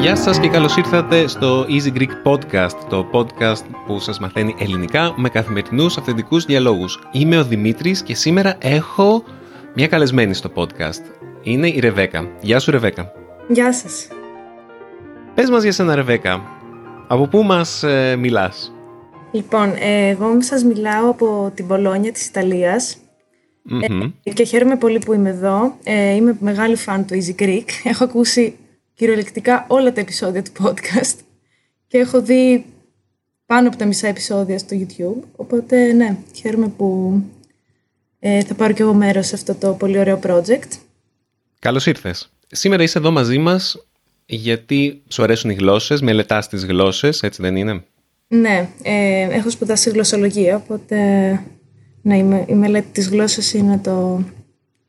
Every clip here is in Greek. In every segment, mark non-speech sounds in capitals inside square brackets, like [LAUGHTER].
Γεια σας και καλώς ήρθατε στο Easy Greek Podcast, το podcast που σας μαθαίνει ελληνικά με καθημερινούς αυθεντικούς διαλόγους. Είμαι ο Δημήτρης και σήμερα έχω μια καλεσμένη στο podcast. Είναι η Ρεβέκα. Γεια σου Ρεβέκα. Γεια σας. Πες μας για σένα Ρεβέκα. Από πού μας ε, μιλάς; Λοιπόν, ε, εγώ σας μιλάω από την Πολόνια της ιταλιας ε, και χαίρομαι πολύ που είμαι εδώ. Ε, είμαι μεγάλη φαν του Easy Greek. [LAUGHS] Έχω ακούσει κυριολεκτικά όλα τα επεισόδια του podcast και έχω δει πάνω από τα μισά επεισόδια στο YouTube. Οπότε, ναι, χαίρομαι που ε, θα πάρω κι εγώ μέρος σε αυτό το πολύ ωραίο project. Καλώς ήρθες. Σήμερα είσαι εδώ μαζί μας γιατί σου αρέσουν οι γλώσσες, μελετάς τις γλώσσες, έτσι δεν είναι; Ναι, ε, έχω σπουδάσει γλωσσολογία, οπότε ναι, η, μελέτη της γλώσσας είναι το,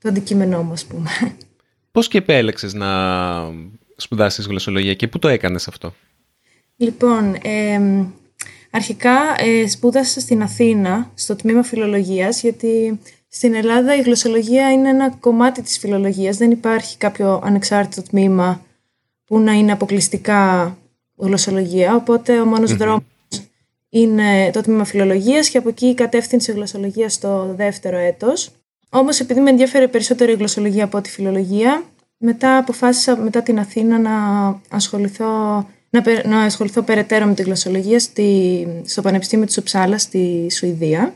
το αντικείμενό μου, ας πούμε. Πώς και επέλεξες να σπουδάσεις γλωσσολογία και πού το έκανες αυτό; Λοιπόν, ε, αρχικά ε, σπούδασα στην Αθήνα, στο τμήμα φιλολογίας, γιατί στην Ελλάδα η γλωσσολογία είναι ένα κομμάτι της φιλολογίας. Δεν υπάρχει κάποιο ανεξάρτητο τμήμα που να είναι αποκλειστικά γλωσσολογία, οπότε ο μονος δρόμος είναι το τμήμα φιλολογίας και από εκεί η κατεύθυνση γλωσσολογία στο δεύτερο έτος. Όμως επειδή με ενδιαφέρει περισσότερο η γλωσσολογία από τη φιλολογία, μετά αποφάσισα μετά την Αθήνα να ασχοληθώ, να, να ασχοληθώ περαιτέρω με τη γλωσσολογία στη, στο Πανεπιστήμιο της Οψάλα στη Σουηδία.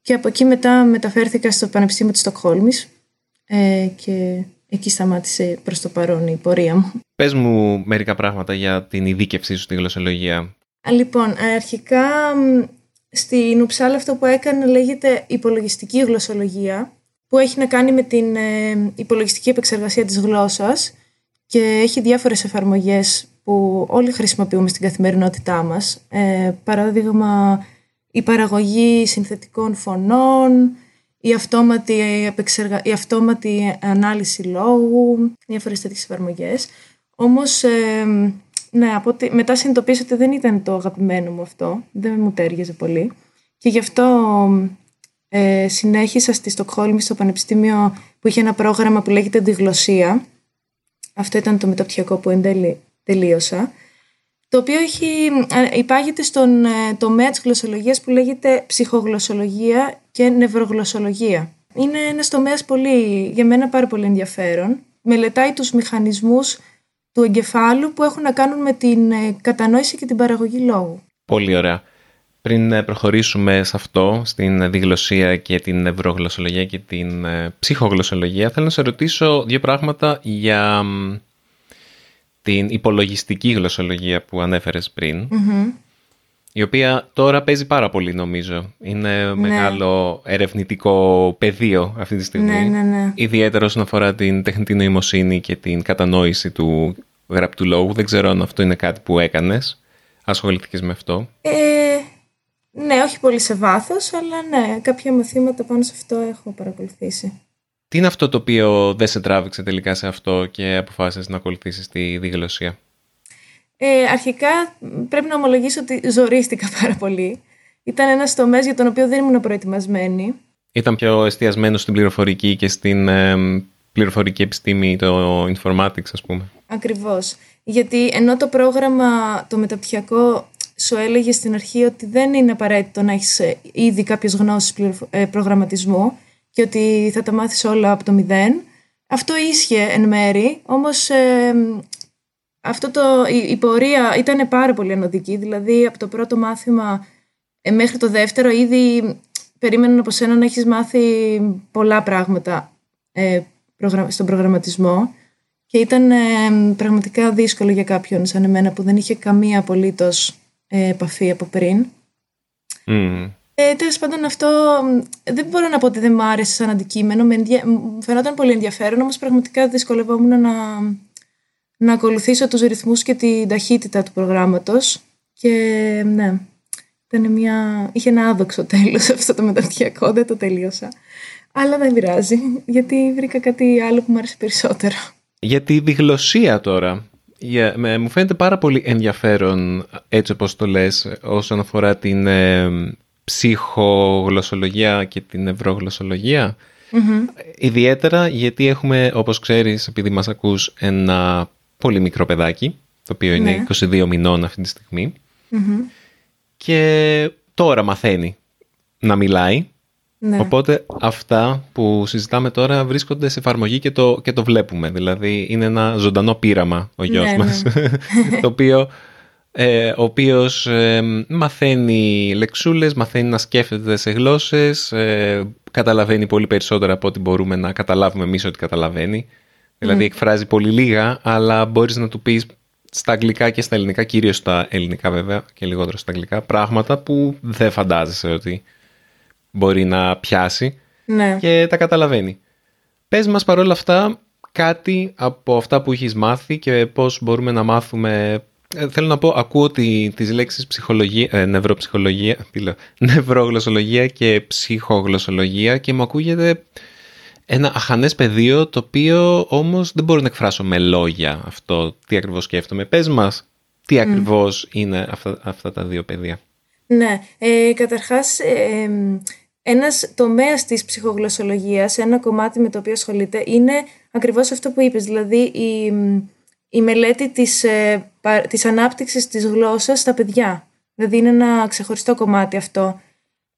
Και από εκεί μετά μεταφέρθηκα στο Πανεπιστήμιο της Στοκχόλμης ε, και εκεί σταμάτησε προς το παρόν η πορεία μου. Πες μου μερικά πράγματα για την ειδίκευσή σου στη γλωσσολογία. Λοιπόν, αρχικά στην Ουψάλα αυτό που έκανε λέγεται υπολογιστική γλωσσολογία που έχει να κάνει με την ε, υπολογιστική επεξεργασία της γλώσσας και έχει διάφορες εφαρμογές που όλοι χρησιμοποιούμε στην καθημερινότητά μας. Ε, παράδειγμα, η παραγωγή συνθετικών φωνών, η αυτόματη, επεξεργα... η αυτόματη ανάλυση λόγου, διάφορες τέτοιες εφαρμογές. Όμως, ε, ναι, από ότι... μετά συνειδητοποίησα ότι δεν ήταν το αγαπημένο μου αυτό, δεν μου τέριαζε πολύ. Και γι' αυτό ε, συνέχισα στη Στοκχόλμη στο Πανεπιστήμιο που είχε ένα πρόγραμμα που λέγεται Αντιγλωσία. Αυτό ήταν το μεταπτυχιακό που εν τελείωσα. Το οποίο έχει, ε, υπάγεται στον ε, τομέα της γλωσσολογίας που λέγεται ψυχογλωσσολογία και νευρογλωσσολογία. Είναι ένας τομέας πολύ, για μένα πάρα πολύ ενδιαφέρον. Μελετάει τους μηχανισμούς του εγκεφάλου που έχουν να κάνουν με την ε, κατανόηση και την παραγωγή λόγου. Πολύ ωραία. Πριν ε, προχωρήσουμε σε αυτό, στην διγλωσία και την ευρωγλωσσολογία και την ε, ψυχογλωσσολογία, θέλω να σε ρωτήσω δύο πράγματα για την υπολογιστική γλωσσολογία που ανέφερες πριν, η οποία τώρα παίζει πάρα πολύ νομίζω. Είναι ναι. μεγάλο ερευνητικό πεδίο αυτή τη στιγμή. Ναι, ναι, ναι. Ιδιαίτερα όσον αφορά την τεχνητή νοημοσύνη και την κατανόηση του γραπτού λόγου. Δεν ξέρω αν αυτό είναι κάτι που έκανες. Ασχολήθηκες με αυτό. Ε, ναι, όχι πολύ σε βάθος, αλλά ναι, κάποια μαθήματα πάνω σε αυτό έχω παρακολουθήσει. Τι είναι αυτό το οποίο δεν σε τράβηξε τελικά σε αυτό και αποφάσισες να ακολουθήσεις τη διγλωσία. Ε, αρχικά πρέπει να ομολογήσω ότι ζορίστηκα [LAUGHS] πάρα πολύ. Ήταν ένας τομέας για τον οποίο δεν ήμουν προετοιμασμένη. Ήταν πιο εστιασμένο στην πληροφορική και στην ε, πληροφορική επιστήμη, το informatics ας πούμε. Ακριβώς. Γιατί ενώ το πρόγραμμα, το μεταπτυχιακό σου έλεγε στην αρχή ότι δεν είναι απαραίτητο να έχεις ε, ήδη κάποιες γνώσεις ε, προγραμματισμού και ότι θα τα μάθεις όλα από το μηδέν. Αυτό ίσχυε εν μέρη, όμως ε, αυτό το, η, πορεία ήταν πάρα πολύ ανωδική. Δηλαδή από το πρώτο μάθημα μέχρι το δεύτερο ήδη περίμεναν από σένα να έχεις μάθει πολλά πράγματα στον προγραμματισμό και ήταν πραγματικά δύσκολο για κάποιον σαν εμένα που δεν είχε καμία απολύτως ε, επαφή από πριν. Mm. Ε, Τέλος πάντων, αυτό δεν μπορώ να πω ότι δεν μου άρεσε σαν αντικείμενο. Με Μου φαινόταν πολύ ενδιαφέρον, όμως πραγματικά δυσκολευόμουν να, να ακολουθήσω τους ρυθμούς και την ταχύτητα του προγράμματος. Και ναι, ήταν μια... είχε ένα άδοξο τέλος [LAUGHS] αυτό το μεταπτυχιακό, δεν το τελείωσα. Αλλά δεν πειράζει, γιατί βρήκα κάτι άλλο που μου άρεσε περισσότερο. Για τη διγλωσία τώρα, Yeah, μου φαίνεται πάρα πολύ ενδιαφέρον έτσι όπως το λες όσον αφορά την ε, ψυχογλωσσολογία και την ευρωγλωσσολογία. Ιδιαίτερα γιατί έχουμε, όπως ξέρεις, επειδή μας ακούς, ένα πολύ μικρό παιδάκι, το οποίο είναι 22 ναι. μηνών αυτή τη στιγμη και τώρα μαθαίνει να μιλάει. Ναι. Οπότε αυτά που συζητάμε τώρα βρίσκονται σε εφαρμογή και το, και το βλέπουμε. Δηλαδή είναι ένα ζωντανό πείραμα ο γιος ναι, μας, [LAUGHS] το οποίο ε, ο οποίος ε, μαθαίνει λεξούλες, μαθαίνει να σκέφτεται σε γλώσσες, ε, καταλαβαίνει πολύ περισσότερα από ό,τι μπορούμε να καταλάβουμε εμείς ότι καταλαβαίνει. Δηλαδή εκφράζει πολύ λίγα, αλλά μπορείς να του πεις στα αγγλικά και στα ελληνικά, κυρίως στα ελληνικά βέβαια και λιγότερο στα αγγλικά, πράγματα που δεν φαντάζεσαι ότι μπορεί να πιάσει ναι. και τα καταλαβαίνει. Πες μας παρόλα αυτά κάτι από αυτά που έχεις μάθει και πώς μπορούμε να μάθουμε ε, θέλω να πω, ακούω τη, τις λέξεις ψυχολογία, ε, νευροψυχολογία, τι λέω, νευρογλωσσολογία και ψυχογλωσσολογία και μου ακούγεται ένα αχανές πεδίο το οποίο όμως δεν μπορώ να εκφράσω με λόγια αυτό τι ακριβώς σκέφτομαι. Πες μας τι ακριβώς είναι αυτά, αυτά τα δύο πεδία. Ναι, ε, καταρχάς ε, ένας τομέας της ψυχογλωσσολογίας, ένα κομμάτι με το οποίο ασχολείται είναι ακριβώς αυτό που είπες, δηλαδή η η μελέτη της, ε, της ανάπτυξης της γλώσσας στα παιδιά. Δηλαδή είναι ένα ξεχωριστό κομμάτι αυτό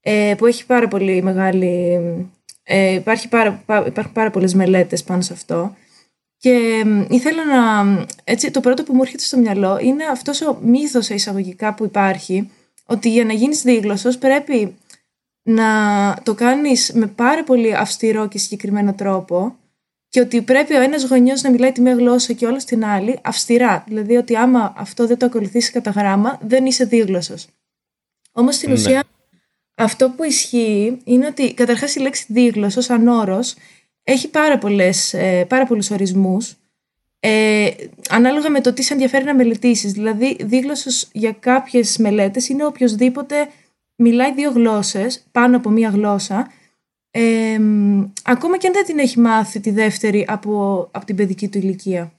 ε, που έχει πάρα πολύ μεγάλη... Ε, υπάρχει πάρα, υπάρχουν πάρα πολλές μελέτες πάνω σε αυτό. Και ήθελα να... Έτσι, το πρώτο που μου έρχεται στο μυαλό είναι αυτός ο μύθος εισαγωγικά που υπάρχει ότι για να γίνεις δίγλωσσος πρέπει να το κάνεις με πάρα πολύ αυστηρό και συγκεκριμένο τρόπο και ότι πρέπει ο ένας γονιός να μιλάει τη μία γλώσσα και όλο την άλλη αυστηρά. Δηλαδή ότι άμα αυτό δεν το ακολουθήσει κατά γράμμα, δεν είσαι δίγλωσσος. Όμως στην ναι. ουσία αυτό που ισχύει είναι ότι καταρχάς η λέξη δίγλωσσος σαν όρος έχει πάρα, πολλές, ε, πάρα πολλούς ορισμούς ε, ανάλογα με το τι σε ενδιαφέρει να μελετήσεις. Δηλαδή, δίγλωσσος για κάποιες μελέτες είναι οποιοδήποτε μιλάει δύο γλώσσες, πάνω από μία γλώσσα ε, ακόμα και αν δεν την έχει μάθει τη δεύτερη από, από την παιδική του ηλικία.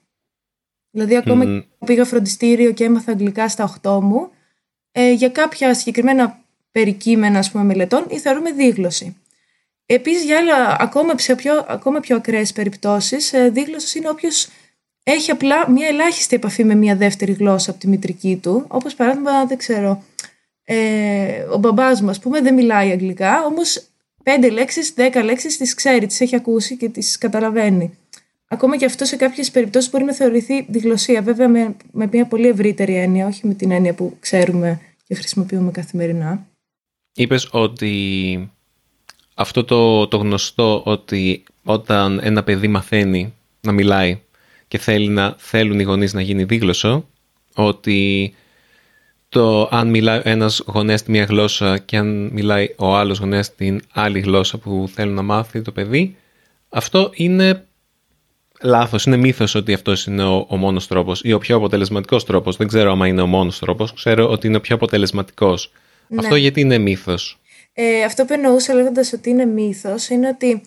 Δηλαδή, ακόμα mm. και πήγα φροντιστήριο και έμαθα αγγλικά στα 8 μου, ε, για κάποια συγκεκριμένα περικείμενα ας πούμε, μελετών, ή θεωρούμε δίγλωση. Επίσης, για άλλα, ακόμα, πιο, ακόμα πιο ακραίες περιπτώσεις, ε, δίγλωσος είναι όποιος έχει απλά μια ελάχιστη επαφή με μια δεύτερη γλώσσα από τη μητρική του, όπως παράδειγμα, δεν ξέρω, ε, ο μπαμπάς μου, ας πούμε, δεν μιλάει αγγλικά, όμως πέντε λέξεις, δέκα λέξεις τις ξέρει, τις έχει ακούσει και τις καταλαβαίνει. Ακόμα και αυτό σε κάποιες περιπτώσεις μπορεί να θεωρηθεί διγλωσία. Βέβαια με, με μια πολύ ευρύτερη έννοια, όχι με την έννοια που ξέρουμε και χρησιμοποιούμε καθημερινά. Είπες ότι αυτό το, το γνωστό ότι όταν ένα παιδί μαθαίνει να μιλάει και θέλει να, θέλουν οι γονείς να γίνει δίγλωσσο, ότι το αν μιλάει ένας γονέας τη μία γλώσσα και αν μιλάει ο άλλος γονέας την άλλη γλώσσα που θέλει να μάθει το παιδί, αυτό είναι λάθος, είναι μύθος ότι αυτός είναι ο, ο μόνος τρόπος ή ο πιο αποτελεσματικός τρόπος. Δεν ξέρω άμα είναι ο μόνος τρόπος, ξέρω ότι είναι ο πιο αποτελεσματικός. Ναι. Αυτό γιατί είναι μύθος; Ε, αυτό που εννοούσα λέγοντας ότι είναι μύθος είναι ότι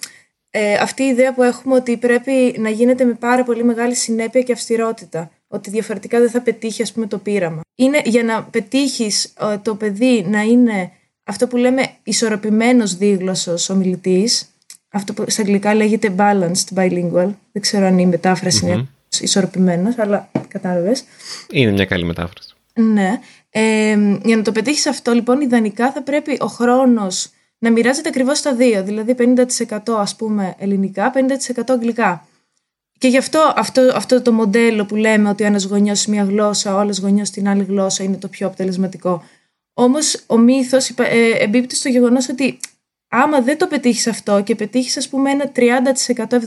ε, αυτή η ιδέα που έχουμε ότι πρέπει να γίνεται με πάρα πολύ μεγάλη συνέπεια και αυστηρότητα ότι διαφορετικά δεν θα πετύχει ας πούμε το πείραμα. Είναι για να πετύχεις ε, το παιδί να είναι αυτό που λέμε ισορροπημένος δίγλωσσος ομιλητής, αυτό που στα αγγλικά λέγεται balanced bilingual, δεν ξέρω αν η μεταφραση είναι ισορροπημένος, αλλά κατάλαβες. Είναι μια καλή μετάφραση. Ναι. Ε, για να το πετύχεις αυτό λοιπόν ιδανικά θα πρέπει ο χρόνος να μοιράζεται ακριβώς στα δύο, δηλαδή 50% ας πούμε ελληνικά, 50% αγγλικά. Και γι' αυτό, αυτό αυτό το μοντέλο που λέμε ότι ένας γονιός μια γλώσσα, ο άλλος γονιός στην άλλη γλώσσα είναι το πιο αποτελεσματικό. Όμως ο μύθος ε, εμπίπτει στο γεγονός ότι άμα δεν το πετύχεις αυτό και πετύχεις, ας πούμε, ένα 30%,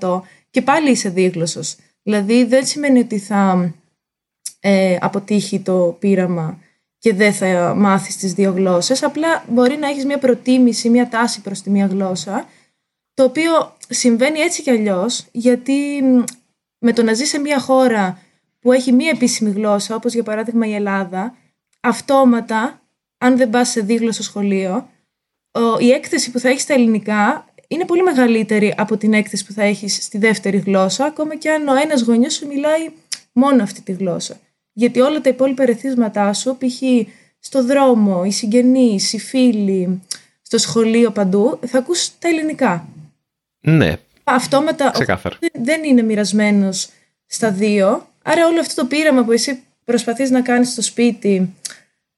70% και πάλι είσαι δίγλωσσος. Δηλαδή δεν σημαίνει ότι θα ε, αποτύχει το πείραμα και δεν θα μάθεις τις δύο γλώσσες. Απλά μπορεί να έχεις μια προτίμηση, μια τάση προς τη μία γλώσσα το οποίο συμβαίνει έτσι κι αλλιώς, γιατί με το να ζεις σε μια χώρα που έχει μία επίσημη γλώσσα, όπως για παράδειγμα η Ελλάδα, αυτόματα, αν δεν πας σε δίγλωσσο σχολείο, η έκθεση που θα έχεις στα ελληνικά είναι πολύ μεγαλύτερη από την έκθεση που θα έχεις στη δεύτερη γλώσσα, ακόμα και αν ο ένας γονιός σου μιλάει μόνο αυτή τη γλώσσα. Γιατί όλα τα υπόλοιπα ερεθίσματά σου, π.χ. στο δρόμο, οι συγγενείς, οι φίλοι, στο σχολείο παντού, θα ακούς τα ελληνικά. Ναι. Αυτόματα Ξεκάθαρα. δεν είναι μοιρασμένος στα δύο. Άρα όλο αυτό το πείραμα που εσύ προσπαθείς να κάνεις στο σπίτι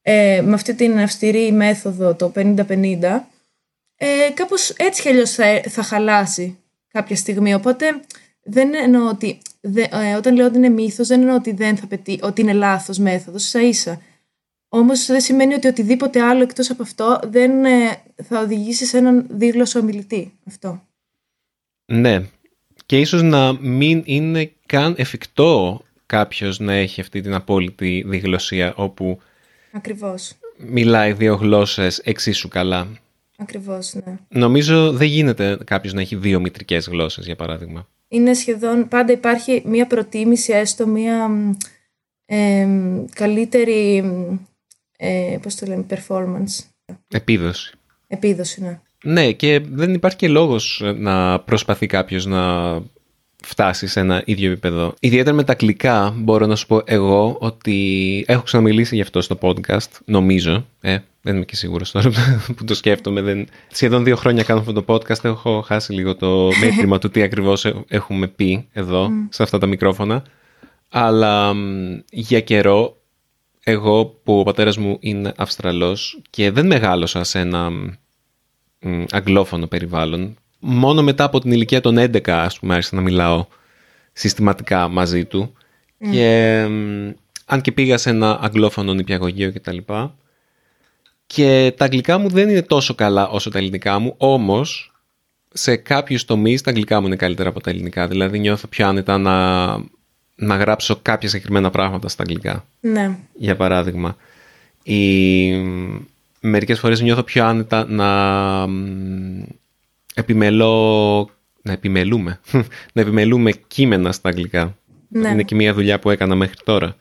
ε, με αυτή την αυστηρή μέθοδο το 50-50 ε, κάπως έτσι κι αλλιώς θα, θα χαλάσει κάποια στιγμή. Οπότε δεν εννοώ ότι, ε, όταν λέω ότι είναι μύθος δεν εννοώ ότι, δεν θα πετύ, ότι είναι λάθος μέθοδος, ίσα ίσα. Όμως δεν σημαίνει ότι οτιδήποτε άλλο εκτός από αυτό δεν ε, θα οδηγήσει σε έναν δίγλωσο ομιλητή. Αυτό. Ναι. Και ίσως να μην είναι καν εφικτό κάποιος να έχει αυτή την απόλυτη διγλωσία όπου Ακριβώς. μιλάει δύο γλώσσες εξίσου καλά. Ακριβώς, ναι. Νομίζω δεν γίνεται κάποιος να έχει δύο μητρικές γλώσσες, για παράδειγμα. Είναι σχεδόν, πάντα υπάρχει μία προτίμηση, έστω μία ε, καλύτερη, ε, πώς το λέμε, performance. Επίδοση. Επίδοση, ναι. Ναι, και δεν υπάρχει και λόγος να προσπαθεί κάποιος να φτάσει σε ένα ίδιο επίπεδο. Ιδιαίτερα με τα αγγλικά μπορώ να σου πω εγώ ότι έχω ξαναμιλήσει γι' αυτό στο podcast, νομίζω. Ε, δεν είμαι και σίγουρος τώρα [LAUGHS] που το σκέφτομαι. Δεν... Σχεδόν δύο χρόνια κάνω αυτό το podcast, έχω χάσει λίγο το [LAUGHS] μέτρημα του τι ακριβώς έχουμε πει εδώ, σε αυτά τα μικρόφωνα. Αλλά για καιρό, εγώ που ο πατέρας μου είναι Αυστραλός και δεν μεγάλωσα σε ένα αγγλόφωνο περιβάλλον, μόνο μετά από την ηλικία των 11 ας πούμε άρχισα να μιλάω συστηματικά μαζί του και αν και πήγα σε ένα αγγλόφωνο νηπιαγωγείο και τα λοιπά και τα αγγλικά μου δεν είναι τόσο καλά όσο τα ελληνικά μου όμως σε κάποιους τομείς τα αγγλικά μου είναι καλύτερα από τα ελληνικά δηλαδή νιώθω πιο άνετα να, να γράψω κάποια συγκεκριμένα πράγματα στα αγγλικά ναι. για παράδειγμα ή μερικές φορές νιώθω πιο άνετα να επιμελώ, να επιμελούμε, [LAUGHS] να επιμελούμε κείμενα στα αγγλικά. Ναι. Είναι και μια δουλειά που έκανα μέχρι τώρα.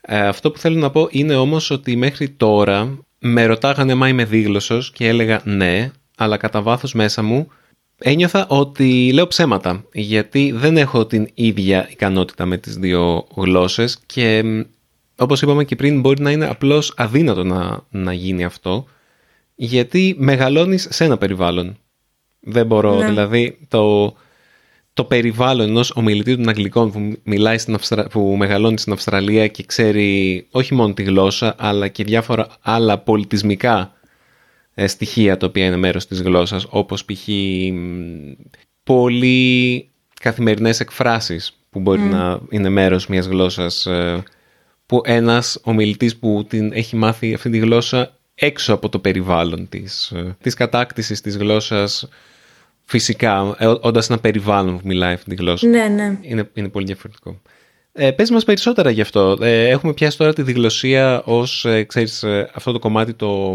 Ε, αυτό που θέλω να πω είναι όμως ότι μέχρι τώρα με ρωτάγανε μα είμαι δίγλωσσος και έλεγα ναι, αλλά κατά βάθος μέσα μου ένιωθα ότι λέω ψέματα, γιατί δεν έχω την ίδια ικανότητα με τις δύο γλώσσες και όπως είπαμε και πριν μπορεί να είναι απλώς αδύνατο να, να γίνει αυτό, γιατί μεγαλώνεις σε ένα περιβάλλον. Δεν μπορώ. Ναι. Δηλαδή, το, το περιβάλλον ενός ομιλητή των Αγγλικών που, μιλάει στην που μεγαλώνει στην Αυστραλία και ξέρει όχι μόνο τη γλώσσα, αλλά και διάφορα άλλα πολιτισμικά ε, στοιχεία τα οποία είναι μέρος της γλώσσας, όπως π.χ. πολύ καθημερινές εκφράσεις που μπορεί να είναι μέρος μιας γλώσσας ε, που ένας ομιλητής που την έχει μάθει αυτή τη γλώσσα έξω από το περιβάλλον της, ε, της κατάκτησης της γλώσσας Φυσικά, ε, όντας ένα περιβάλλον που μιλάει αυτή τη γλώσσα. Ναι, ναι. Είναι, είναι πολύ διαφορετικό. Ε, πες μας περισσότερα γι' αυτό. Ε, έχουμε πιάσει τώρα τη διγλωσία ως, ε, ξέρεις, ε, αυτό το κομμάτι το,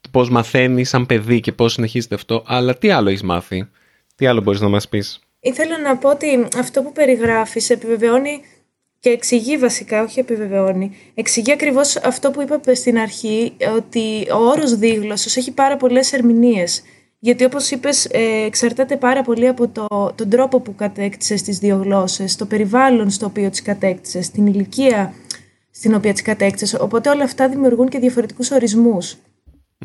το πώς μαθαίνεις σαν παιδί και πώς συνεχίζεται αυτό. Αλλά τι άλλο έχεις μάθει, τι άλλο μπορείς να μας πεις; Ήθελα να πω ότι αυτό που περιγράφεις επιβεβαιώνει και εξηγεί βασικά, όχι επιβεβαιώνει, εξηγεί ακριβώς αυτό που είπα στην αρχή, ότι ο όρος δίγλωσσος έχει πάρα πολλές ερμηνείες. Γιατί όπως είπες ε, εξαρτάται πάρα πολύ από το, τον τρόπο που κατέκτησες τις δύο γλώσσες, το περιβάλλον στο οποίο τις κατέκτησες, την ηλικία στην οποία τις κατέκτησες. Οπότε όλα αυτά δημιουργούν και διαφορετικούς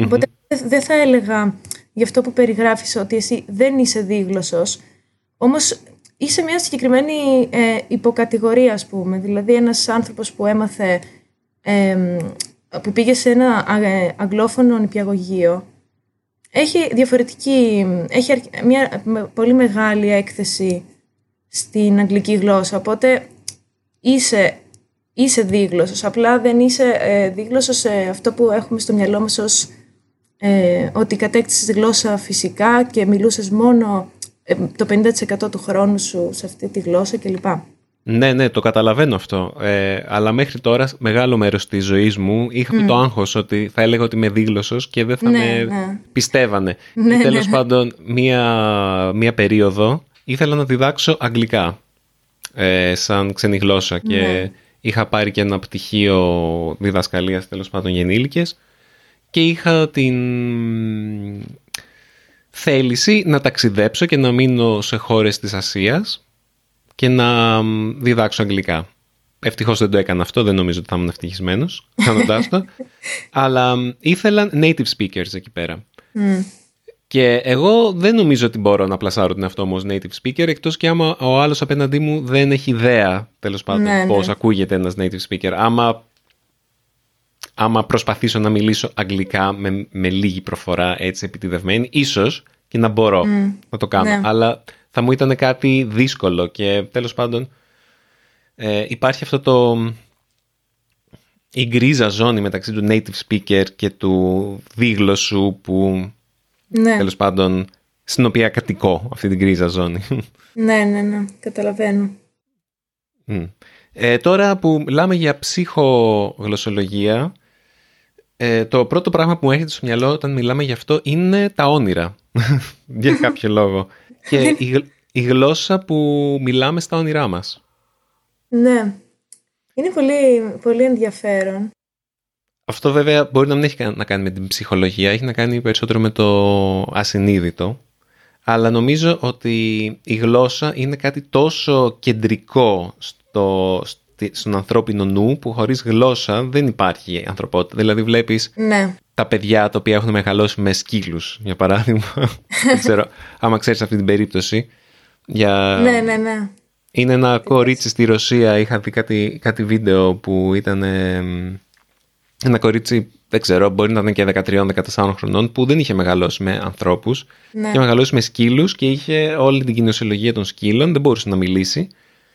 Οπότε δεν θα έλεγα γι' αυτό που περιγράφεις ότι εσύ δεν είσαι δίγλωσσος, όμως είσαι μια συγκεκριμένη ε, υποκατηγορία ας πούμε. Δηλαδή ένας άνθρωπος που έμαθε, ε, που πήγε σε ένα αγγλόφωνο νηπιαγωγείο έχει διαφορετική, έχει μια πολύ μεγάλη έκθεση στην αγγλική γλώσσα, οπότε είσαι, είσαι δίγλωσσος, απλά δεν είσαι ε, δίγλωσσος σε αυτό που έχουμε στο μυαλό μας ως ε, ότι κατέκτησες τη γλώσσα φυσικά και μιλούσες μόνο ε, το 50% του χρόνου σου σε αυτή τη γλώσσα κλπ. Ναι, ναι, το καταλαβαίνω αυτό. Ε, αλλά μέχρι τώρα, μεγάλο μέρος της ζωής μου είχα το άγχος ότι θα έλεγα ότι είμαι δίγλωσσος και δεν θα ναι, με ναι. πιστεύανε. Ναι, και τέλος ναι. πάντων, μία, μία περίοδο ήθελα να διδάξω αγγλικά ε, σαν ξένη γλώσσα και Ναι. είχα πάρει και ένα πτυχίο διδασκαλίας τέλος πάντων για ενήλικες και είχα την θέληση να ταξιδέψω και να μείνω σε χώρες της Ασίας και να μ, διδάξω αγγλικά. Ευτυχώς δεν το έκανα αυτό, δεν νομίζω ότι θα ήμουν ευτυχισμένος [LAUGHS] κάνοντά το. Αλλά ήθελαν native speakers εκεί πέρα. Και εγώ δεν νομίζω ότι μπορώ να πλασάρω την αυτό μου ως native speaker, εκτός και άμα ο άλλος απέναντί μου δεν έχει ιδέα, τέλος πάντων, ναι, πώς ναι. ακούγεται ένας native speaker. Άμα, άμα προσπαθήσω να μιλήσω αγγλικά με, με λίγη προφορά έτσι επιτιδευμένη, ίσως και να μπορώ να το κάνω. Ναι. Αλλά θα μου ήταν κάτι δύσκολο και τέλος πάντων ε, υπάρχει αυτό το... η γκρίζα ζώνη μεταξύ του native speaker και του δίγλωσσου που ναι. τέλος πάντων στην οποία κατοικώ αυτή την γκρίζα ζώνη. Ναι, ναι, ναι, καταλαβαίνω. Ε, τώρα που μιλάμε για ψυχογλωσσολογία, ε, το πρώτο πράγμα που μου έρχεται στο μυαλό όταν μιλάμε για αυτό είναι τα όνειρα. [LAUGHS] για κάποιο [LAUGHS] λόγο. Και η, η γλώσσα που μιλάμε στα όνειρά μας. Ναι. Είναι πολύ, πολύ ενδιαφέρον. Αυτό βέβαια μπορεί να μην έχει να κάνει με την ψυχολογία, έχει να κάνει περισσότερο με το ασυνείδητο. Αλλά νομίζω ότι η γλώσσα είναι κάτι τόσο κεντρικό στο, στον ανθρώπινο νου που χωρίς γλώσσα δεν υπάρχει ανθρωπότητα. Δηλαδή βλέπεις ναι. τα παιδιά τα οποία έχουν μεγαλώσει με σκύλους, για παράδειγμα. [LAUGHS] δεν ξέρω άμα ξέρεις αυτή την περίπτωση. Για... Ναι, ναι, ναι. Είναι ένα κορίτσι στη Ρωσία, είχα δει κάτι, κάτι βίντεο που ήταν ένα κορίτσι, δεν ξέρω, μπορεί να ήταν και 13-14 χρονών, που δεν είχε μεγαλώσει με ανθρώπους. Ναι. Είχε μεγαλώσει με σκύλους και είχε όλη την κοινωνιολογία των σκύλων, δεν μπορούσε να μιλήσει.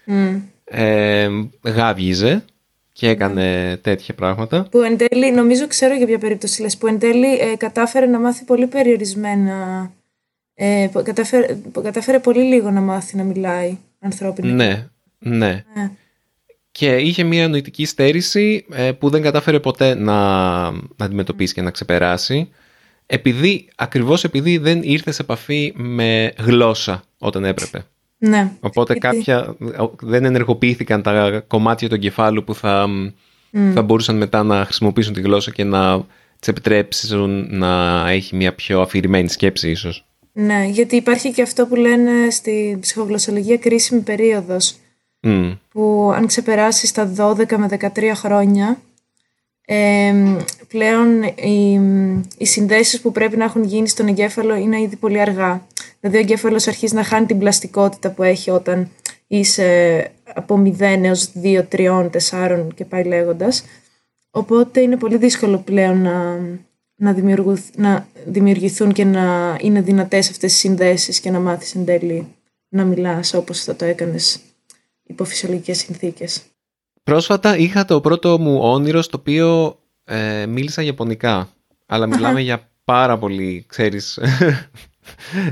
Mm. Ε, γάβγιζε και έκανε τέτοια πράγματα. Που εν τέλει, νομίζω ξέρω για ποια περίπτωση λες, που εν τέλει ε, κατάφερε να μάθει πολύ περιορισμένα, ε, κατάφερε, κατάφερε πολύ λίγο να μάθει να μιλάει ανθρώπινα. Ναι, ναι. ναι και είχε μια νοητική στέρηση ε, που δεν κατάφερε ποτέ να, να αντιμετωπίσει και να ξεπεράσει επειδή, ακριβώς επειδή δεν ήρθε σε επαφή με γλώσσα όταν έπρεπε. Ναι. Οπότε κάποια δεν ενεργοποιήθηκαν τα κομμάτια του εγκεφάλου που θα, θα μπορούσαν μετά να χρησιμοποιήσουν τη γλώσσα και να τις επιτρέψουν να έχει μια πιο αφηρημένη σκέψη ίσως. Ναι, γιατί υπάρχει και αυτό που λένε στη ψυχογλωσσολογία κρίσιμη περίοδος που αν ξεπεράσεις τα 12 με 13 χρόνια πλέον οι, οι συνδέσεις που πρέπει να έχουν γίνει στον εγκέφαλο είναι ήδη πολύ αργά. Δηλαδή ο εγκέφαλος αρχίζει να χάνει την πλαστικότητα που έχει όταν είσαι από 0 έως 2, 3, 4 και πάει λέγοντας. Οπότε είναι πολύ δύσκολο πλέον να, να, να δημιουργηθούν και να είναι δυνατές αυτές οι συνδέσεις και να μάθεις εν τέλει να μιλάς όπως θα το έκανες υπό φυσιολογικές συνθήκες. Πρόσφατα είχα το πρώτο μου όνειρο στο οποίο ε, μίλησα Ιαπωνικά. Αλλά μιλάμε για πάρα πολύ, ξέρεις...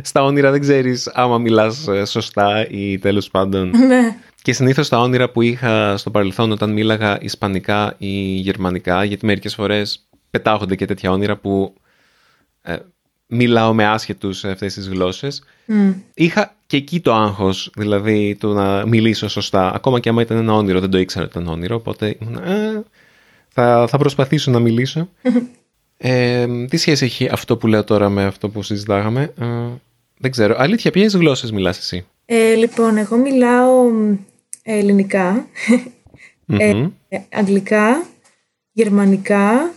στα όνειρα δεν ξέρεις άμα μιλάς ε, σωστά ή τέλος πάντων. Ναι. Και συνήθως τα όνειρα που είχα στο παρελθόν όταν μίλαγα Ισπανικά ή Γερμανικά, γιατί μερικές φορές πετάγονται και τέτοια όνειρα που ε, μιλάω με άσχετους σε αυτές τις γλώσσες. Είχα και εκεί το άγχος, δηλαδή το να μιλήσω σωστά. Ακόμα και άμα ήταν ένα όνειρο, δεν το ήξερα ότι ήταν όνειρο, οπότε ε, θα, θα προσπαθήσω να μιλήσω. [LAUGHS] Ε, τι σχέση έχει αυτό που λέω τώρα με αυτό που συζητάγαμε; Ε, δεν ξέρω. Αλήθεια, ποιες γλώσσες μιλάς εσύ; Ε, λοιπόν, εγώ μιλάω ελληνικά, ε, αγγλικά, γερμανικά,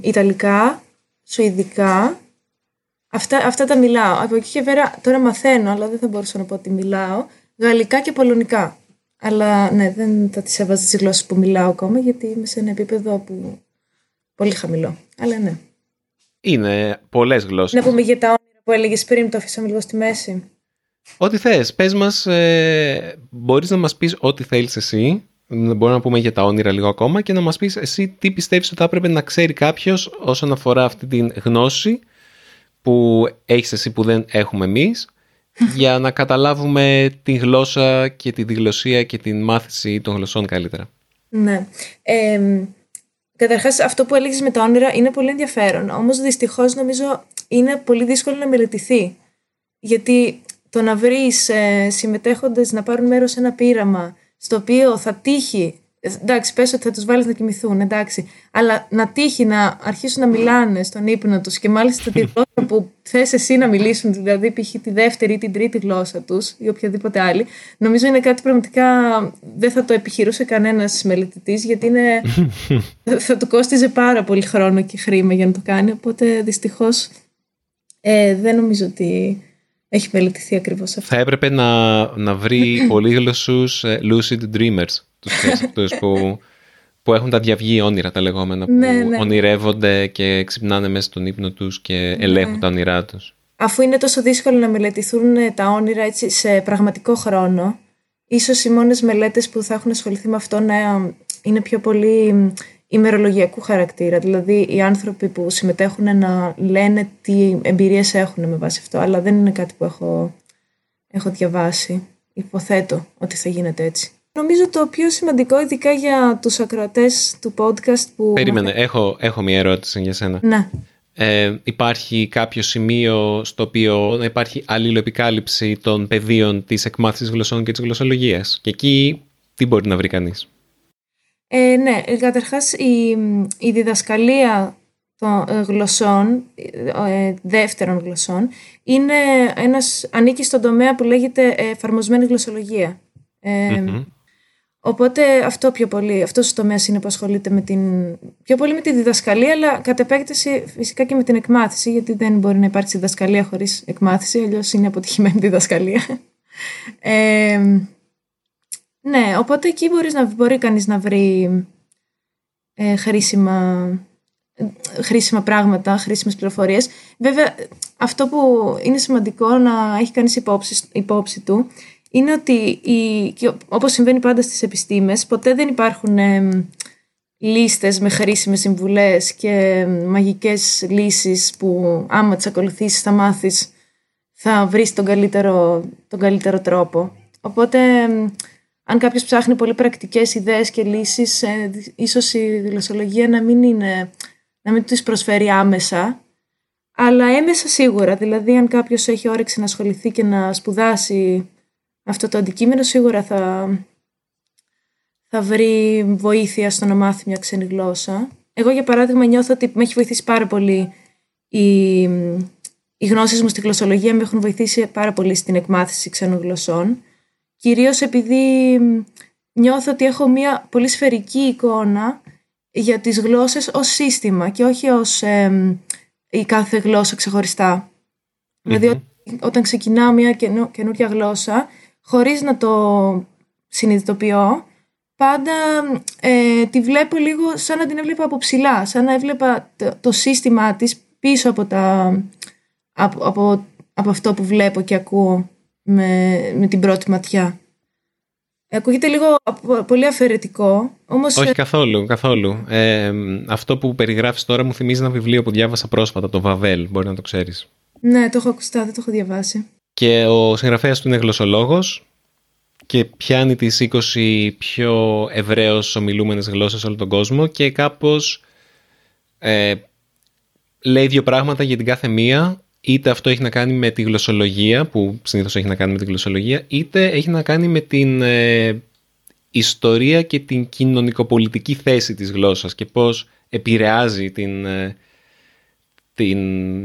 ιταλικά, σουηδικά. Αυτά, αυτά τα μιλάω. Από εκεί και πέρα τώρα μαθαίνω, αλλά δεν θα μπορούσα να πω ότι μιλάω. Γαλλικά και πολωνικά. Αλλά ναι, δεν θα τις έβαζα τι γλώσσες που μιλάω ακόμα, γιατί είμαι σε ένα επίπεδο που. Πολύ χαμηλό. Αλλά ναι. Είναι πολλές γλώσσες. Να πούμε για τα όνειρα που έλεγες πριν, το αφήσαμε λίγο στη μέση. Ό,τι θες. Πες μας, ε, μπορείς να μας πεις ό,τι θέλεις εσύ μπορούμε να πούμε για τα όνειρα λίγο ακόμα και να μας πεις εσύ τι πιστεύεις ότι θα έπρεπε να ξέρει κάποιος όσον αφορά αυτή την γνώση που έχεις εσύ που δεν έχουμε εμείς [LAUGHS] για να καταλάβουμε τη γλώσσα και τη διγλωσία και την μάθηση των γλωσσών καλύτερα. Ναι. Ε, καταρχάς αυτό που έλεγες με τα όνειρα είναι πολύ ενδιαφέρον. Όμως δυστυχώς νομίζω είναι πολύ δύσκολο να μελετηθεί. Γιατί το να βρεις ε, συμμετέχοντες να πάρουν μέρος σε ένα πείραμα στο οποίο θα τύχει εντάξει, πες ότι θα τους βάλεις να κοιμηθούν, εντάξει. Αλλά να τύχει να αρχίσουν να μιλάνε στον ύπνο τους και μάλιστα τη γλώσσα που θες εσύ να μιλήσουν, δηλαδή π.χ. τη δεύτερη ή την τρίτη γλώσσα τους ή οποιαδήποτε άλλη, νομίζω είναι κάτι πραγματικά δεν θα το επιχειρούσε κανένας μελετητής γιατί είναι, [LAUGHS] θα του κόστιζε πάρα πολύ χρόνο και χρήμα για να το κάνει, οπότε δυστυχώς ε, δεν νομίζω ότι έχει μελετηθεί ακριβώς αυτό. Θα έπρεπε να, να βρει [LAUGHS] πολύγλωσσους ε, lucid dreamers, τους που, που έχουν τα διαυγή όνειρα τα λεγόμενα, που ναι, ναι. ονειρεύονται και ξυπνάνε μέσα στον ύπνο τους και ελέγχουν ναι. τα όνειρά τους. Αφού είναι τόσο δύσκολο να μελετηθούν ε, τα όνειρα έτσι σε πραγματικό χρόνο, ίσως οι μόνες μελέτες που θα έχουν ασχοληθεί με αυτό να είναι πιο πολύ ημερολογιακού χαρακτήρα. Δηλαδή οι άνθρωποι που συμμετέχουν να λένε τι εμπειρίες έχουν με βάση αυτό, αλλά δεν είναι κάτι που έχω, έχω διαβάσει. Υποθέτω ότι θα γίνεται έτσι. Νομίζω το πιο σημαντικό, ειδικά για τους ακροατές του podcast που... Περίμενε, έχω, έχω μια ερώτηση για σένα. Ναι. Ε, υπάρχει κάποιο σημείο στο οποίο υπάρχει αλληλοεπικάλυψη των πεδίων της εκμάθησης γλωσσών και της γλωσσολογίας; Και εκεί τι μπορεί να βρει κανείς; Ε, ναι, καταρχάς η, η διδασκαλία των ε, γλωσσών, ε, δεύτερων γλωσσών, είναι ένας, ανήκει στον τομέα που λέγεται εφαρμοσμένη γλωσσολογία. Ε, Οπότε αυτό πιο πολύ, αυτός ο τομέας είναι που ασχολείται με την, πιο πολύ με τη διδασκαλία, αλλά κατ' επέκταση φυσικά και με την εκμάθηση, γιατί δεν μπορεί να υπάρξει διδασκαλία χωρίς εκμάθηση, αλλιώς είναι αποτυχημένη διδασκαλία. [LAUGHS] Ε, ναι, οπότε εκεί μπορείς να, μπορεί κανείς να βρει ε, χρήσιμα, χρήσιμα πράγματα, χρήσιμες πληροφορίες. Βέβαια, αυτό που είναι σημαντικό να έχει κανείς υπόψη, υπόψη του είναι ότι η, και όπως συμβαίνει πάντα στις επιστήμες, ποτέ δεν υπάρχουν ε, λίστες με χρήσιμες συμβουλές και μαγικές λύσεις που άμα τις ακολουθήσεις θα μάθεις θα βρεις τον καλύτερο, τον καλύτερο τρόπο. Οπότε αν κάποιος ψάχνει πολύ πρακτικές ιδέες και λύσεις, ε, ίσως η γλωσσολογία να μην, είναι, να μην τις προσφέρει άμεσα, αλλά έμεσα σίγουρα. Δηλαδή, αν κάποιος έχει όρεξη να ασχοληθεί και να σπουδάσει αυτό το αντικείμενο, σίγουρα θα, θα βρει βοήθεια στο να μάθει μια ξένη γλώσσα. Εγώ, για παράδειγμα, νιώθω ότι με έχει βοηθήσει πάρα πολύ οι, οι γνώσεις μου στη γλωσσολογία, με έχουν βοηθήσει πάρα πολύ στην εκμάθηση ξένων γλωσσών. Κυρίως επειδή νιώθω ότι έχω μια πολύ σφαιρική εικόνα για τις γλώσσες ως σύστημα και όχι ως η κάθε γλώσσα Δηλαδή όταν ξεκινάω μια καινούργια γλώσσα χωρίς να το συνειδητοποιώ πάντα ε, τη βλέπω λίγο σαν να την έβλεπα από ψηλά, σαν να έβλεπα το, σύστημά της πίσω από, τα, από, από, από αυτό που βλέπω και ακούω με, με την πρώτη ματιά. Ακούγεται λίγο πολύ αφαιρετικό, όμως... Όχι καθόλου, καθόλου. Ε, αυτό που περιγράφεις τώρα μου θυμίζει ένα βιβλίο που διάβασα πρόσφατα, το Βαβέλ, μπορεί να το ξέρεις. Ναι, το έχω ακουστά, δεν το έχω διαβάσει. Και ο συγγραφέας του είναι γλωσσολόγος και πιάνει τις 20 πιο ευρέως ομιλούμενες γλώσσες σε όλο τον κόσμο και κάπως ε, λέει δύο πράγματα για την κάθε μία. Είτε αυτό έχει να κάνει με τη γλωσσολογία, που συνήθως έχει να κάνει με τη γλωσσολογία, είτε έχει να κάνει με την ε, ιστορία και την κοινωνικοπολιτική θέση της γλώσσας και πώς επηρεάζει την, ε, την,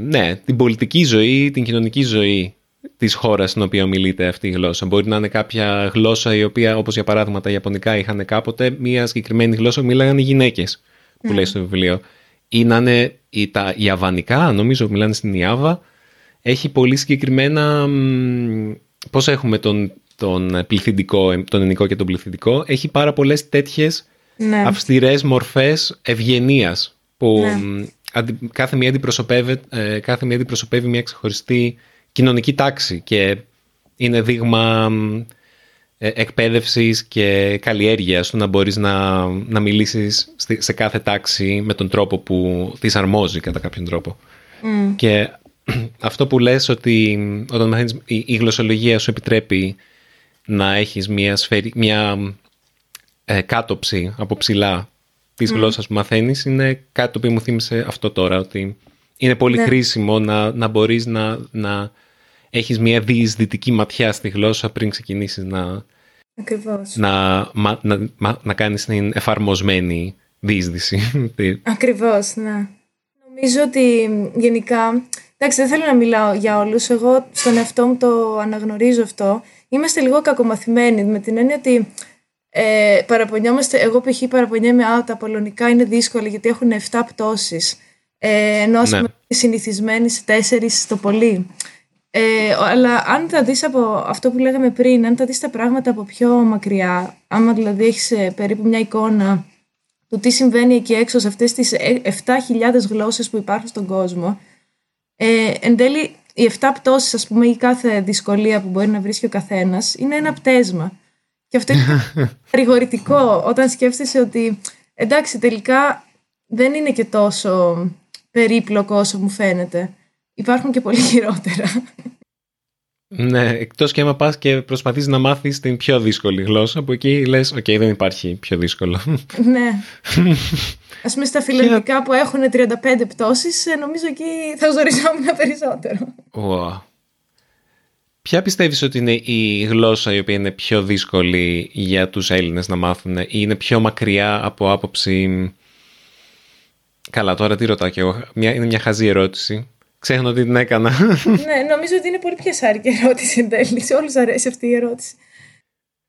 ναι, την πολιτική ζωή, την κοινωνική ζωή της χώρας στην οποία ομιλείται αυτή η γλώσσα. Μπορεί να είναι κάποια γλώσσα η οποία, όπως για παράδειγμα τα Ιαπωνικά είχαν κάποτε, μια συγκεκριμένη γλώσσα που μίλαγαν οι γυναίκες, που λέει στο βιβλίο. Ή να είναι τα Ιαβανικά, νομίζω μιλάνε στην Ιάβα, έχει πολύ συγκεκριμένα... Πώς έχουμε τον, τον πληθυντικό, τον ενικό και τον πληθυντικό. Έχει πάρα πολλές τέτοιες ναι. αυστηρές μορφές ευγενίας που ναι. κάθε, μία αντιπροσωπεύει, ε, κάθε μία αντιπροσωπεύει μια ξεχωριστή κοινωνική τάξη και είναι δείγμα ε, εκπαίδευσης και καλλιέργειας του να μπορείς να, να μιλήσεις σε κάθε τάξη με τον τρόπο που της αρμόζει κατά κάποιον τρόπο. Και [CLEARS THROAT] αυτό που λες ότι όταν μαθαίνεις, η, γλωσσολογία σου επιτρέπει να έχεις μια, σφαίρη, μια ε, κάτωψη από ψηλά της mm. γλώσσας που μαθαίνεις είναι κάτι το οποίο μου θύμισε αυτό τώρα ότι είναι πολύ ναι. χρήσιμο να, να μπορείς να, να έχεις μια διεισδυτική ματιά στη γλώσσα πριν ξεκινήσεις να, Ακριβώς. να, να, να, να κάνεις την εφαρμοσμένη διείσδυση. [LAUGHS] Ακριβώς, ναι. Νομίζω ότι γενικά, εντάξει δεν θέλω να μιλάω για όλους, εγώ στον εαυτό μου το αναγνωρίζω αυτό. Είμαστε λίγο κακομαθημένοι με την έννοια ότι ε, παραπονιόμαστε, εγώ π.χ. παραπονιέμαι, α, τα πολωνικά είναι δύσκολα γιατί έχουν 7 πτώσεις. Ε, ενώ ναι. συνηθισμένοι σε 4 το πολύ. Ε, αλλά αν τα δεις από αυτό που λέγαμε πριν, αν τα δεις τα πράγματα από πιο μακριά, άμα δηλαδή έχεις ε, περίπου μια εικόνα του τι συμβαίνει εκεί έξω σε αυτές τις 7.000 ε, γλώσσες που υπάρχουν στον κόσμο, ε, εν τέλει οι 7 πτώσεις ας πούμε ή κάθε δυσκολία που μπορεί να βρίσκει ο καθένας είναι ένα πταίσμα. Και αυτό είναι [LAUGHS] παρηγορητικό όταν σκέφτεσαι ότι εντάξει τελικά δεν είναι και τόσο περίπλοκο όσο μου φαίνεται. Υπάρχουν και πολύ χειρότερα. Ναι, εκτός και άμα πας και προσπαθείς να μάθεις την πιο δύσκολη γλώσσα, που εκεί λες: Οκ, δεν υπάρχει πιο δύσκολο. Ναι. [LAUGHS] Α πούμε στα φιλανδικά που έχουν 35 πτώσεις, ε, νομίζω εκεί θα ζοριζόμουν [LAUGHS] περισσότερο. Wow. Ποια πιστεύεις ότι είναι η γλώσσα η οποία είναι πιο δύσκολη για τους Έλληνες να μάθουν ή είναι πιο μακριά από άποψη... Καλά, τώρα τι ρωτάω και εγώ. Μια, είναι μια χαζή ερώτηση. Ξέχνα ότι την έκανα. [LAUGHS] ναι, νομίζω ότι είναι πολύ πιασάρικη ερώτηση εν τέλει. Σε όλους αρέσει αυτή η ερώτηση.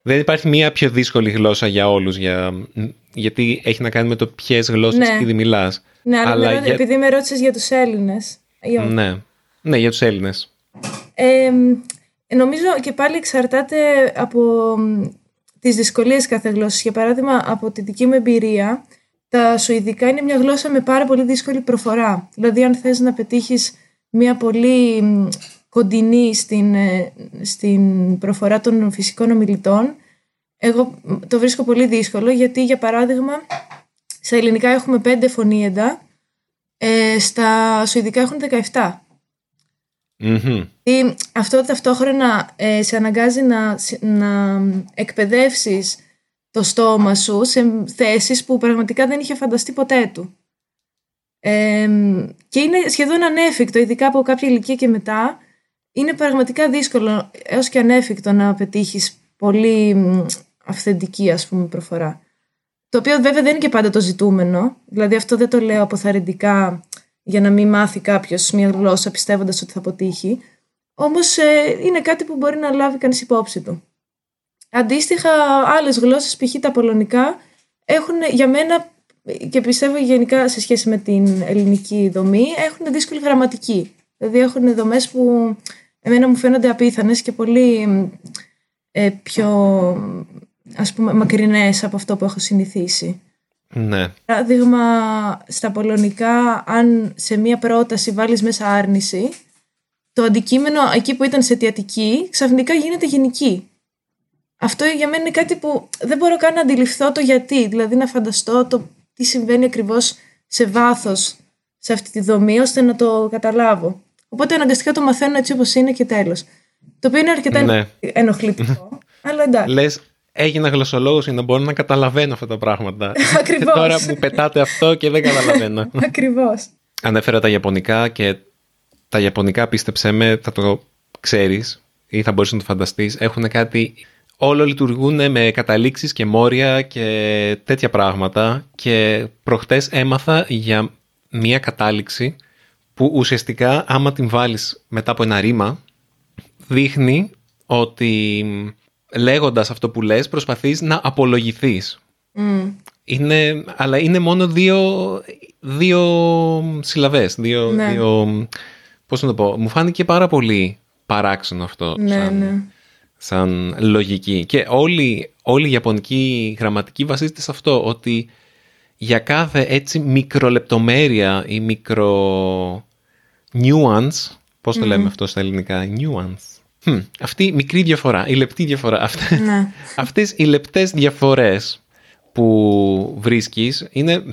Δεν υπάρχει μια πιο δύσκολη γλώσσα για όλους, για... γιατί έχει να κάνει με το ποιες γλώσσες ναι. ήδη μιλάς. Ναι, αλλά, αλλά για... επειδή με ρώτησες για τους Έλληνες. Ναι. ναι, για τους Έλληνες. Ε, νομίζω και πάλι εξαρτάται από τις δυσκολίες κάθε γλώσσας. Για παράδειγμα, από τη δική μου εμπειρία, τα σουηδικά είναι μια γλώσσα με πάρα πολύ δύσκολη προφορά. Δηλαδή, αν θες να πετύχεις μια πολύ κοντινή στην, ε, στην προφορά των φυσικών ομιλητών, εγώ το βρίσκω πολύ δύσκολο, γιατί, για παράδειγμα, στα ελληνικά έχουμε πέντε φωνήεντα, ε, στα σουηδικά έχουν 17. Mm-hmm. αυτό ταυτόχρονα ε, σε αναγκάζει να, να εκπαιδεύσεις το στόμα σου σε θέσεις που πραγματικά δεν είχε φανταστεί ποτέ του. Ε, και είναι σχεδόν ανέφικτο, ειδικά από κάποια ηλικία και μετά, είναι πραγματικά δύσκολο έως και ανέφικτο να πετύχεις πολύ αυθεντική ας πούμε προφορά. Το οποίο βέβαια δεν είναι και πάντα το ζητούμενο, δηλαδή αυτό δεν το λέω αποθαρρυντικά για να μην μάθει κάποιος μια γλώσσα πιστεύοντας ότι θα αποτύχει, όμως ε, είναι κάτι που μπορεί να λάβει κανείς υπόψη του. Αντίστοιχα, άλλες γλώσσες, π.χ. τα πολωνικά, έχουν για μένα και πιστεύω γενικά σε σχέση με την ελληνική δομή, έχουν δύσκολη γραμματική. Δηλαδή έχουν δομές που εμένα μου φαίνονται απίθανες και πολύ ε, πιο ας πούμε μακρινές από αυτό που έχω συνηθίσει. Ναι. Παράδειγμα, στα πολωνικά, αν σε μία πρόταση βάλεις μέσα άρνηση, το αντικείμενο εκεί που ήταν σε αιτιατική ξαφνικά γίνεται γενική. Αυτό για μένα είναι κάτι που δεν μπορώ καν να αντιληφθώ το γιατί. Δηλαδή να φανταστώ το τι συμβαίνει ακριβώς σε βάθος σε αυτή τη δομή ώστε να το καταλάβω. Οπότε αναγκαστικά το μαθαίνω έτσι όπως είναι και τέλος. Το οποίο είναι αρκετά ναι. ενοχλητικό. [LAUGHS] αλλά εντάξει. Λες, έγινα γλωσσολόγος για να μπορώ να καταλαβαίνω αυτά τα πράγματα. [LAUGHS] Ακριβώς. τώρα μου πετάτε αυτό και δεν καταλαβαίνω. [LAUGHS] Ακριβώς. Ανέφερα τα Ιαπωνικά και τα Ιαπωνικά πίστεψέ με θα το ξέρεις ή θα μπορείς να το φανταστείς. Έχουν κάτι όλο λειτουργούν με καταλήξεις και μόρια και τέτοια πράγματα και προχτές έμαθα για μία κατάληξη που ουσιαστικά άμα την βάλεις μετά από ένα ρήμα δείχνει ότι λέγοντας αυτό που λες προσπαθείς να απολογηθείς. Είναι, αλλά είναι μόνο δύο, δύο συλλαβές, δύο, ναι. δύο, πώς να το πω, μου φάνηκε πάρα πολύ παράξενο αυτό. Ναι, ναι σαν λογική. Και όλη, όλη η ιαπωνική γραμματική βασίζεται σε αυτό, ότι για κάθε έτσι μικρολεπτομέρεια ή μικρο nuance, πώς το λέμε αυτό στα ελληνικά, nuance. Hm, αυτή η μικρή διαφορά, η λεπτή διαφορά, αυτές, ναι. αυτές οι λεπτές διαφορές που βρίσκεις είναι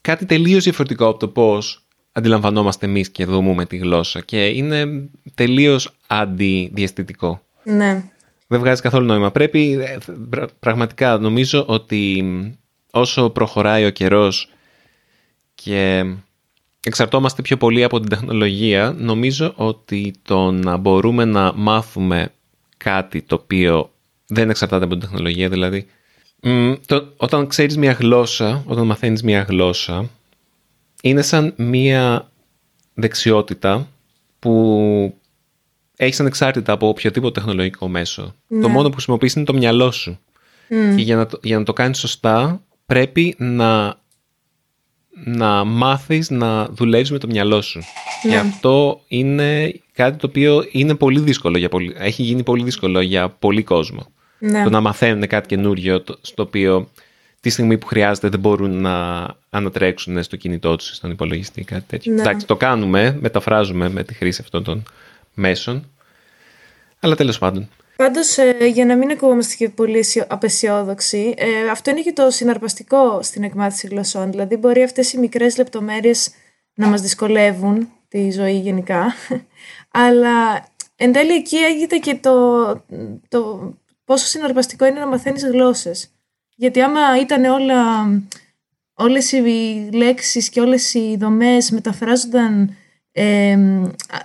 κάτι τελείως διαφορετικό από το πώς αντιλαμβανόμαστε εμείς και δομούμε τη γλώσσα και είναι τελείως αντιδιαστητικό. Ναι. Δεν βγάζει καθόλου νόημα. Πρέπει ε, πραγματικά νομίζω ότι όσο προχωράει ο καιρός και εξαρτώμαστε πιο πολύ από την τεχνολογία, νομίζω ότι το να μπορούμε να μάθουμε κάτι το οποίο δεν εξαρτάται από την τεχνολογία δηλαδή. το, όταν ξέρεις μια γλώσσα, όταν μαθαίνεις μια γλώσσα, είναι σαν μια δεξιότητα που έχεις ανεξάρτητα από οποιοδήποτε τεχνολογικό μέσο. Το ναι. μόνο που χρησιμοποιείς είναι το μυαλό σου. Και για να, το, για να το κάνεις σωστά πρέπει να, να μάθεις να δουλεύεις με το μυαλό σου. Και ναι. αυτό είναι κάτι το οποίο είναι πολύ δύσκολο για πολύ, έχει γίνει πολύ δύσκολο για πολύ κόσμο. Ναι. Το να μαθαίνουν κάτι καινούριο στο οποίο τη στιγμή που χρειάζεται δεν μπορούν να ανατρέξουν στο κινητό τους, στον υπολογιστή, κάτι τέτοιο. Ναι. Εντάξει, το κάνουμε, μεταφράζουμε με τη χρήση αυτών των μέσων, αλλά τέλος πάντων. Πάντως, ε, για να μην ακούμαστε και πολύ απεσιόδοξοι, ε, αυτό είναι και το συναρπαστικό στην εκμάθηση γλωσσών. Δηλαδή, μπορεί αυτές οι μικρές λεπτομέρειες να μας δυσκολεύουν τη ζωή γενικά. [LAUGHS] Αλλά εν τέλει εκεί έγινε και το, το πόσο συναρπαστικό είναι να μαθαίνεις γλώσσες. Γιατί άμα ήταν όλα, όλες οι λέξεις και όλες οι δομές μεταφράζονταν ε,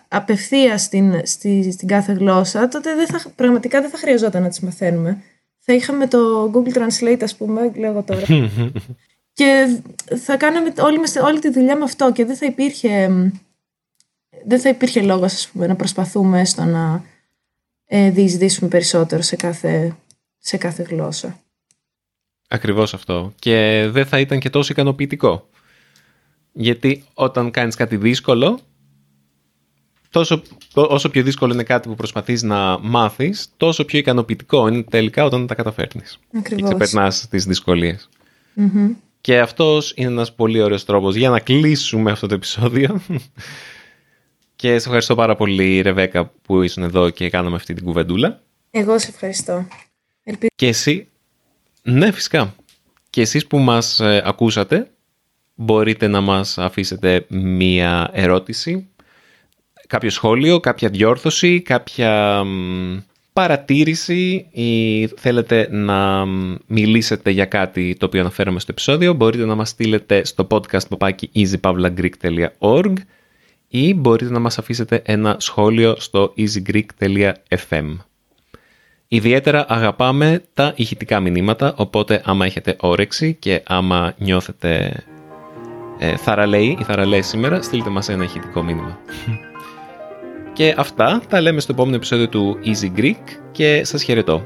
απευθεία στην, στη, στην κάθε γλώσσα, τότε δεν θα, πραγματικά δεν θα χρειαζόταν να τις μαθαίνουμε. Θα είχαμε το Google Translate, ας πούμε, λέγω τώρα. [LAUGHS] και θα κάναμε όλη, όλη τη δουλειά με αυτό και δεν θα υπήρχε, δεν θα υπήρχε λόγος, ας πούμε, να προσπαθούμε στο να ε, διεισδύσουμε περισσότερο σε κάθε, σε κάθε γλώσσα. Ακριβώς αυτό. Και δεν θα ήταν και τόσο ικανοποιητικό. Γιατί όταν κάνεις κάτι δύσκολο, τόσο, όσο πιο δύσκολο είναι κάτι που προσπαθείς να μάθεις, τόσο πιο ικανοποιητικό είναι τελικά όταν τα καταφέρνεις. Ακριβώς. Και ξεπερνάς τις δυσκολιες Και αυτός είναι ένας πολύ ωραίος τρόπος για να κλείσουμε αυτό το επεισόδιο. [LAUGHS] και σε ευχαριστώ πάρα πολύ Ρεβέκα που ήσουν εδώ και κάναμε αυτή την κουβεντούλα. Εγώ σε ευχαριστώ. Και εσύ, ναι φυσικά. Και εσείς που μας ε, ακούσατε, μπορείτε να μας αφήσετε μία ερώτηση κάποιο σχόλιο, κάποια διόρθωση, κάποια παρατήρηση ή θέλετε να μιλήσετε για κάτι το οποίο αναφέραμε στο επεισόδιο, μπορείτε να μας στείλετε στο podcast παπάκι easypavlagreek.org ή μπορείτε να μας αφήσετε ένα σχόλιο στο easygreek.fm. Ιδιαίτερα αγαπάμε τα ηχητικά μηνύματα, οπότε άμα έχετε όρεξη και άμα νιώθετε ε, θαραλέοι ή θαραλέοι σήμερα, στείλτε μας ένα ηχητικό μήνυμα. Και αυτά τα λέμε στο επόμενο επεισόδιο του Easy Greek και σας χαιρετώ.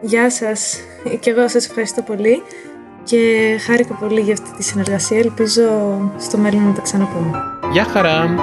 Γεια σας και εγώ σας ευχαριστώ πολύ και χάρηκα πολύ για αυτή τη συνεργασία. Ελπίζω στο μέλλον να τα ξαναπούμε. Γεια χαρά!